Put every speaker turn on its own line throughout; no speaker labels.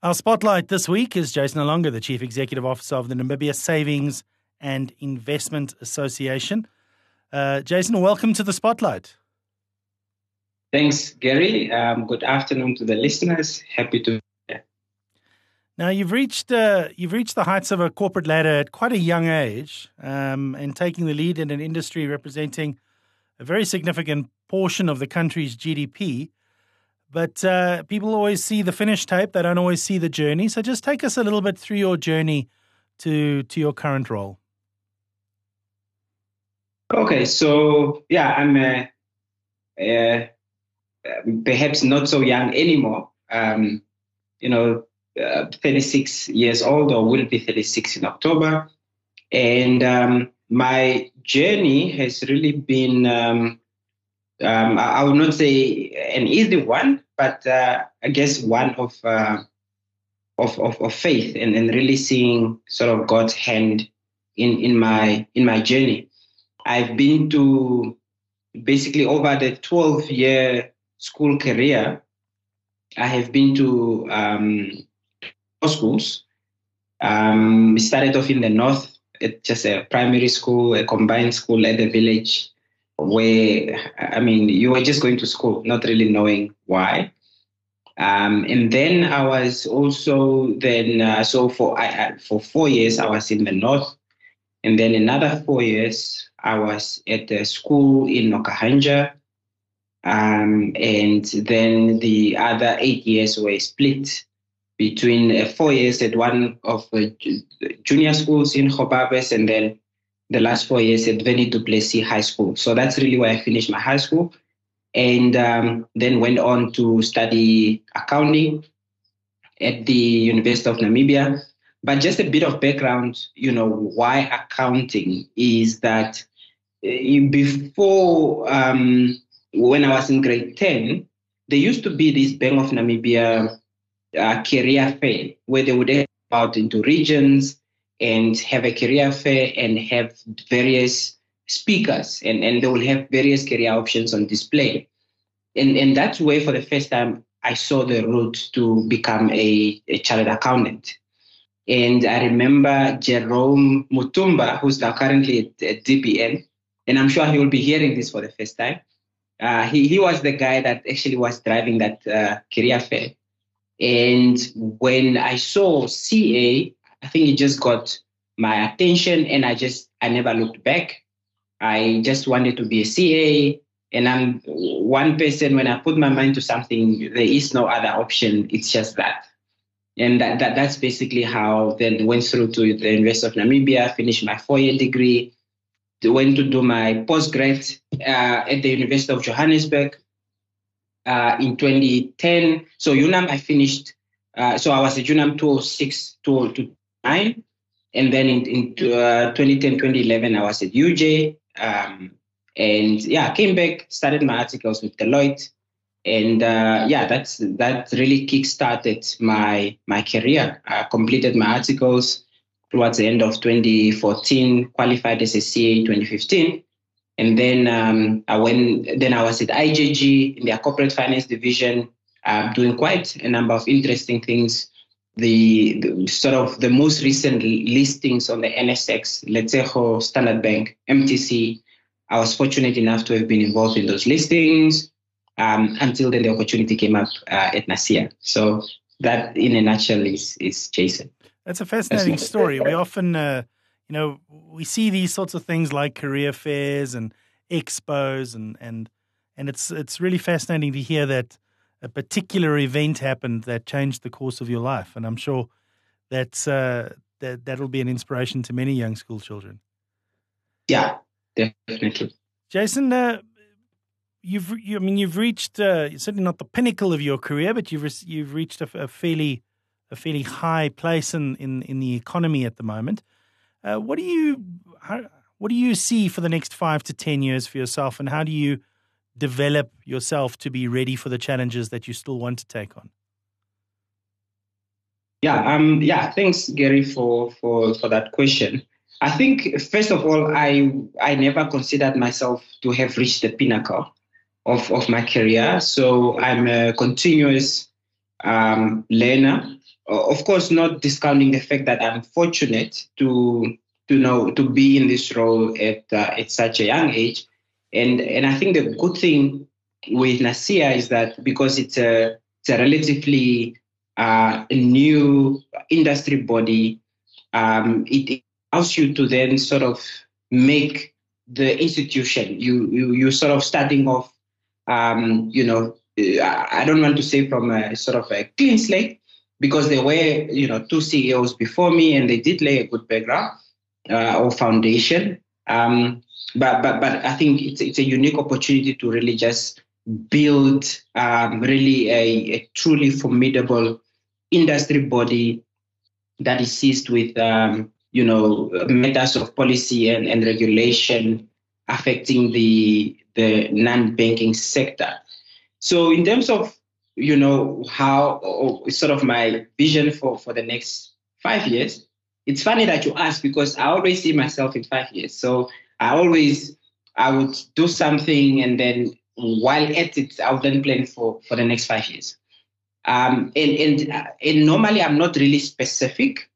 Our spotlight this week is Jason Hailonga, the Chief Executive Officer of the Namibia Savings and Investment Association. Uh, Jason, welcome to the spotlight.
Thanks, Gary. Um, good afternoon to the listeners. Happy to. Be here.
Now you've reached uh, you've reached the heights of a corporate ladder at quite a young age, um, and taking the lead in an industry representing a very significant portion of the country's GDP. But uh, people always see the finish tape; they don't always see the journey. So just take us a little bit through your journey to to your current role.
Okay, so yeah, I'm uh, uh, perhaps not so young anymore. Um, you know, uh, 36 years old, or will be 36 in October, and um, my journey has really been um, um, I would not say an easy one, but uh, I guess one of, uh, of, of, of faith and, and really seeing sort of God's hand in, in my in my journey. I've been to basically over the 12 year school career. I have been to um, schools. Um, we started off in the north, at just a primary school, a combined school at the village where I mean you were just going to school, not really knowing why. Um, and then I was also then uh, so for I, for four years I was in the north, and then another four years I was at the school in Okahandja, um, and then the other eight years were split between uh, four years at one of the junior schools in Gobabis and then the last four years at Wennie du Plessis High School. So that's really where I finished my high school and um, then went on to study accounting at the University of Namibia. But just a bit of background, you know, why accounting is that uh, before, um, when I was in grade 10, there used to be this Bank of Namibia uh, career fair where they would out into regions and have a career fair and have various speakers and, and they will have various career options on display. And, and that's where for the first time I saw the route to become a, a chartered accountant. And I remember Jerome Mutumba, who's now currently at, at DBN, and I'm sure he will be hearing this for the first time. Uh, he, he was the guy that actually was driving that uh, career fair. And when I saw CA, I think it just got my attention and I just, I never looked back. I just wanted to be a CA. And I'm one person, when I put my mind to something, there is no other option. It's just that. And that, that that's basically how then went through to the University of Namibia, finished my four-year degree, went to do my postgrad uh, at the University of Johannesburg uh, in 2010. So UNAM, I finished. Uh, so I was at UNAM 2006 to nine. And then in, in uh, 2010, 2011, I was at UJ. Um, and yeah, came back, started my articles with Deloitte. And uh, yeah, that's that really kickstarted my my career. I completed my articles towards the end of 2014, qualified as a CA in 2015. And then um, I went. Then I was at IJG in their corporate finance division, uh, doing quite a number of interesting things the, the, sort of the most recent listings on the NSX, Letshego, Standard Bank, MTC. I was fortunate enough to have been involved in those listings um, until then the opportunity came up uh, at Nasia. So that, in a nutshell, is is Jason.
That's a fascinating That's story. We often, uh, you know, we see these sorts of things like career fairs and expos, and and and it's it's really fascinating to hear that a particular event happened that changed the course of your life, and I'm sure that's uh, that that'll be an inspiration to many young school children.
Yeah, definitely.
Jason, uh, you've you, I mean you've reached uh, certainly not the pinnacle of your career, but you've re- you've reached a, a, fairly a fairly high place in, in, in the economy at the moment. Uh, what do you how, what do you see for the next five to ten years for yourself, and how do you develop yourself to be ready for the challenges that you still want to take on?
Yeah, um, yeah. Thanks, Gary, for for for that question. I think first of all, I I never considered myself to have reached the pinnacle of of my career. So I'm a continuous um, learner of course, not discounting the fact that I'm fortunate to to know to be in this role at uh, at such a young age, and and I think the good thing with NASIA is that because it's a it's a relatively uh, new industry body, um, it allows you to then sort of make the institution you you you sort of starting off um, you know I don't want to say from a sort of a clean slate because there were you know two CEOs before me and they did lay a good background uh, or foundation. Um, but but but I think it's it's a unique opportunity to really just build um, really a, a, truly formidable industry body that is seized with um, you know matters of policy and, and regulation affecting the the non-banking sector. So in terms of you know how sort of my vision for for the next five years, it's funny that you ask because I always see myself in five years. So I always I would do something and then while at it, I would then plan for for the next five years. Um, and and and normally I'm not really specific,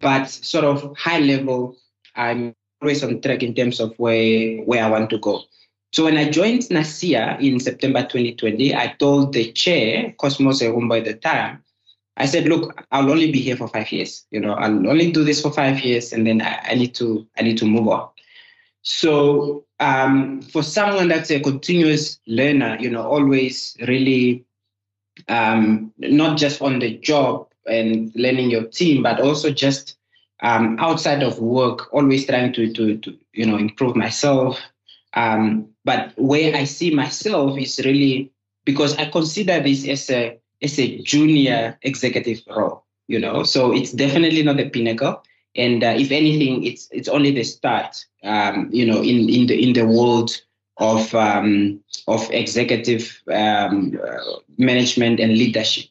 but sort of high level. I'm always on track in terms of where where I want to go. So when I joined NASIA in September 2020, I told the chair, Cosmos Erumba at the time, I said, look, I'll only be here for five years. You know, I'll only do this for five years and then I, I need to I need to move on. So um, for someone that's a continuous learner, you know, always really um, not just on the job and learning your team, but also just um, outside of work, always trying to, to, to you know, improve myself. Um, but where I see myself is really because I consider this as a as a junior executive role, you know. So it's definitely not the pinnacle, and uh, if anything, it's it's only the start, um, you know, in in the in the world of um, of executive um, uh, management and leadership.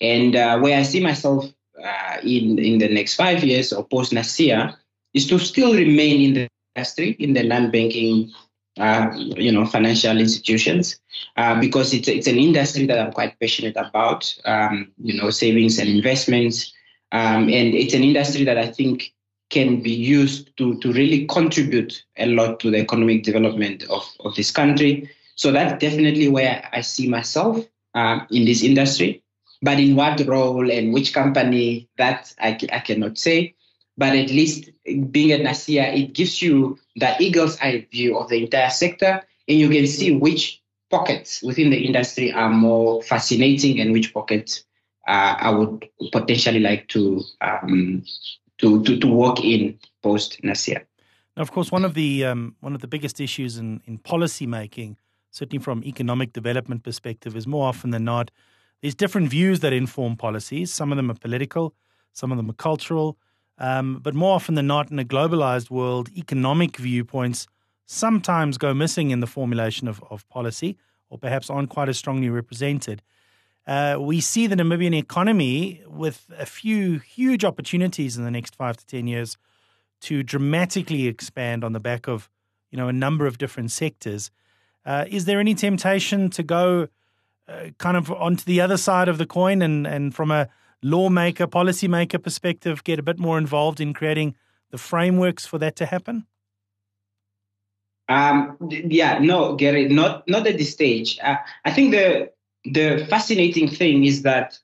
And uh, where I see myself uh, in in the next five years or post NASIA is to still remain in the industry in the non-banking, uh, you know, financial institutions, uh, because it's it's an industry that I'm quite passionate about. Um, you know, savings and investments, um, and it's an industry that I think can be used to, to really contribute a lot to the economic development of, of this country. So that's definitely where I see myself uh, in this industry. But in what role and which company, that I, I cannot say. But at least being at NASIA, it gives you the eagle's eye view of the entire sector, and you can see which pockets within the industry are more fascinating and which pockets uh, I would potentially like to um, to, to, to work in post NASIA.
Now, of course, one of the um, one of the biggest issues in, in policy making, certainly from economic development perspective, is more often than not, there's different views that inform policies. Some of them are political, some of them are cultural, um, but more often than not, in a globalized world, economic viewpoints sometimes go missing in the formulation of, of policy, or perhaps aren't quite as strongly represented. Uh, we see the Namibian economy with a few huge opportunities in the next five to 10 years to dramatically expand on the back of you know a number of different sectors. Uh, is there any temptation to go uh, kind of onto the other side of the coin and, and from a lawmaker, policymaker perspective, get a bit more involved in creating the frameworks for that to happen?
Um, yeah, no, Gary, not not at this stage. Uh, I think the the fascinating thing is that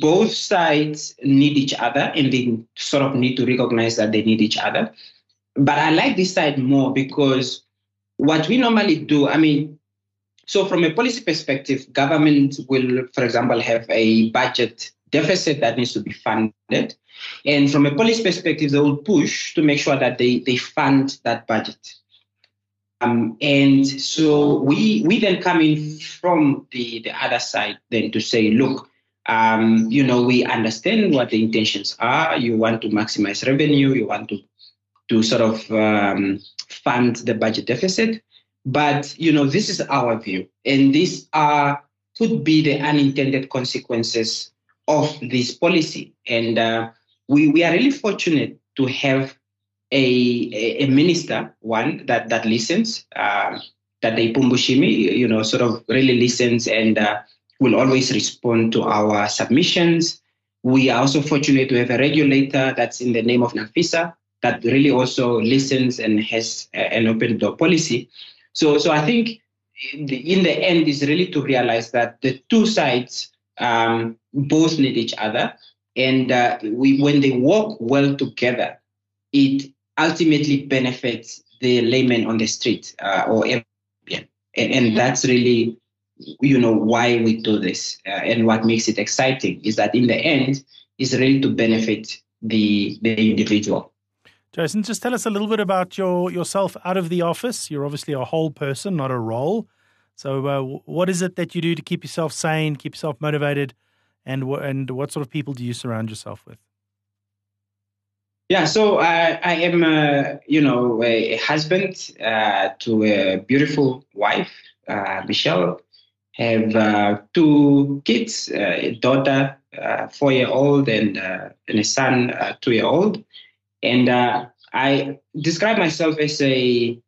both sides need each other and they sort of need to recognize that they need each other. But I like this side more because what we normally do, I mean, so from a policy perspective, government will, for example, have a budget deficit that needs to be funded. And from a policy perspective, they will push to make sure that they, they fund that budget. Um, and so we we then come in from the, the other side then to say, look, um, you know, we understand what the intentions are. You want to maximize revenue. You want to to sort of um, fund the budget deficit. But you know, this is our view, and these are could be the unintended consequences of this policy. And uh, we we are really fortunate to have a, a minister, one that that listens, uh, that Iipumbu Shiimi, you know, sort of really listens and uh, will always respond to our submissions. we are also fortunate to have a regulator that's in the name of NAFISA that really also listens and has an open door policy. So, so I think in the, end is really to realize that the two sides um, both need each other, and uh, we, when they work well together, it ultimately benefits the layman on the street uh, or and, and that's really you know why we do this uh, and what makes it exciting is that in the end is really to benefit the the individual.
Jason just tell us a little bit about your yourself out of the office. You're obviously a whole person not a role. So uh, what is it that you do to keep yourself sane keep yourself motivated and and what sort of people do you surround yourself with
yeah, so I, I am, uh, you know, a husband uh, to a beautiful wife, uh, Michelle, have uh, two kids, uh, a daughter, uh, four year old, and, uh, and a son, uh, two year old. And I describe myself as a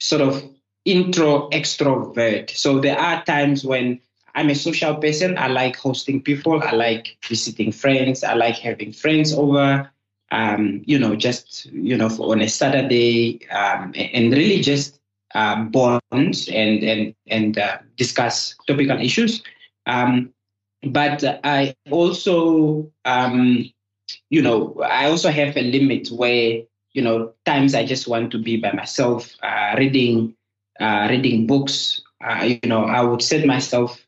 sort of intro extrovert. So there are times when I'm a social person. I like hosting people. I like visiting friends. I like having friends over. Um, you know, just you know, on a Saturday, um, and really just uh, bonds and and and uh, discuss topical issues. Um, but I also, um, you know, I also have a limit where you know times I just want to be by myself, uh, reading uh, reading books. Uh, you know, I would set myself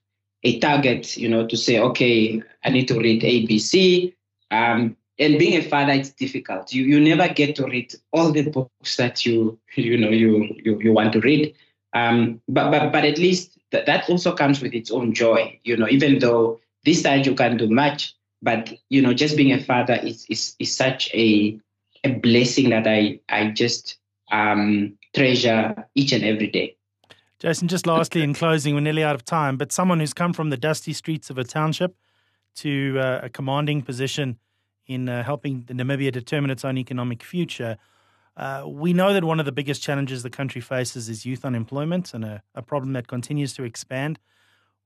a target, you know, to say, okay, I need to read ABC. Um, and being a father it's difficult. You you never get to read all the books that you you know you you, you want to read. Um, but but but at least th- that also comes with its own joy you know even though this side you can't do much but you know just being a father is is, is such a a blessing that i i just um, treasure each and every day
jason just lastly in closing we're nearly out of time but someone who's come from the dusty streets of a township to uh, a commanding position in uh, helping Namibia determine its own economic future. Uh, we know that one of the biggest challenges the country faces is youth unemployment and a, a, problem that continues to expand.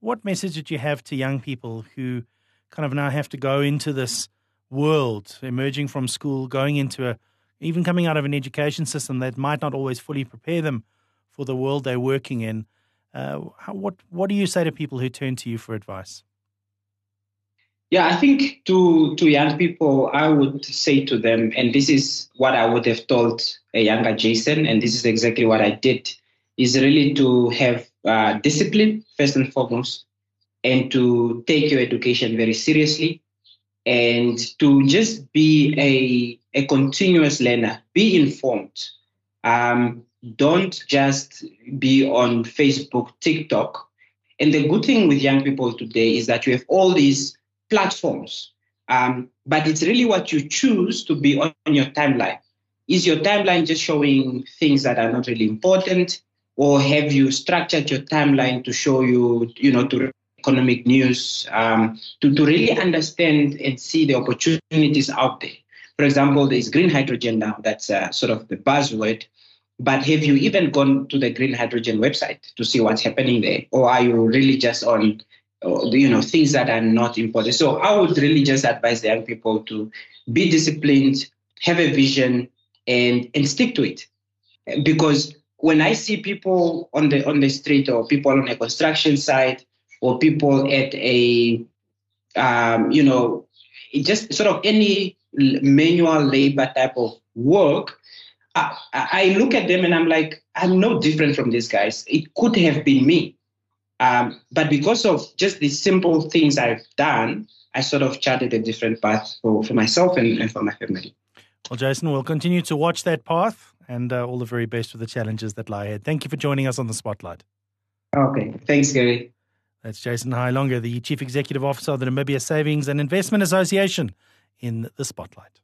What message did you have to young people who kind of now have to go into this world, emerging from school, going into a, even coming out of an education system that might not always fully prepare them for the world they're working in? Uh, how, what, what do you say to people who turn to you for advice?
Yeah, I think to to young people, I would say to them, and this is what I would have told a younger Jason, and this is exactly what I did, is really to have uh, discipline first and foremost, and to take your education very seriously, and to just be a a continuous learner, be informed. Um, don't just be on Facebook, TikTok. And the good thing with young people today is that you have all these platforms. Um, but it's really what you choose to be on your timeline. Is your timeline just showing things that are not really important? Or have you structured your timeline to show you, you know, to economic news, um, to, to really understand and see the opportunities out there? For example, there's green hydrogen now, that's uh, sort of the buzzword. But have you even gone to the green hydrogen website to see what's happening there? Or are you really just on you know things that are not important so i would really just advise the young people to be disciplined have a vision and and stick to it because when i see people on the on the street or people on a construction site or people at a um, you know just sort of any manual labor type of work I, I look at them and i'm like i'm no different from these guys it could have been me um, but because of just the simple things I've done, I sort of charted a different path for, for myself and, and for my family.
Well, Jason, we'll continue to watch that path and uh, all the very best for the challenges that lie ahead. Thank you for joining us on the Spotlight.
Okay. Thanks, Gary.
That's Jason Hailonga, the Chief Executive Officer of the Namibia Savings and Investment Association, in the Spotlight.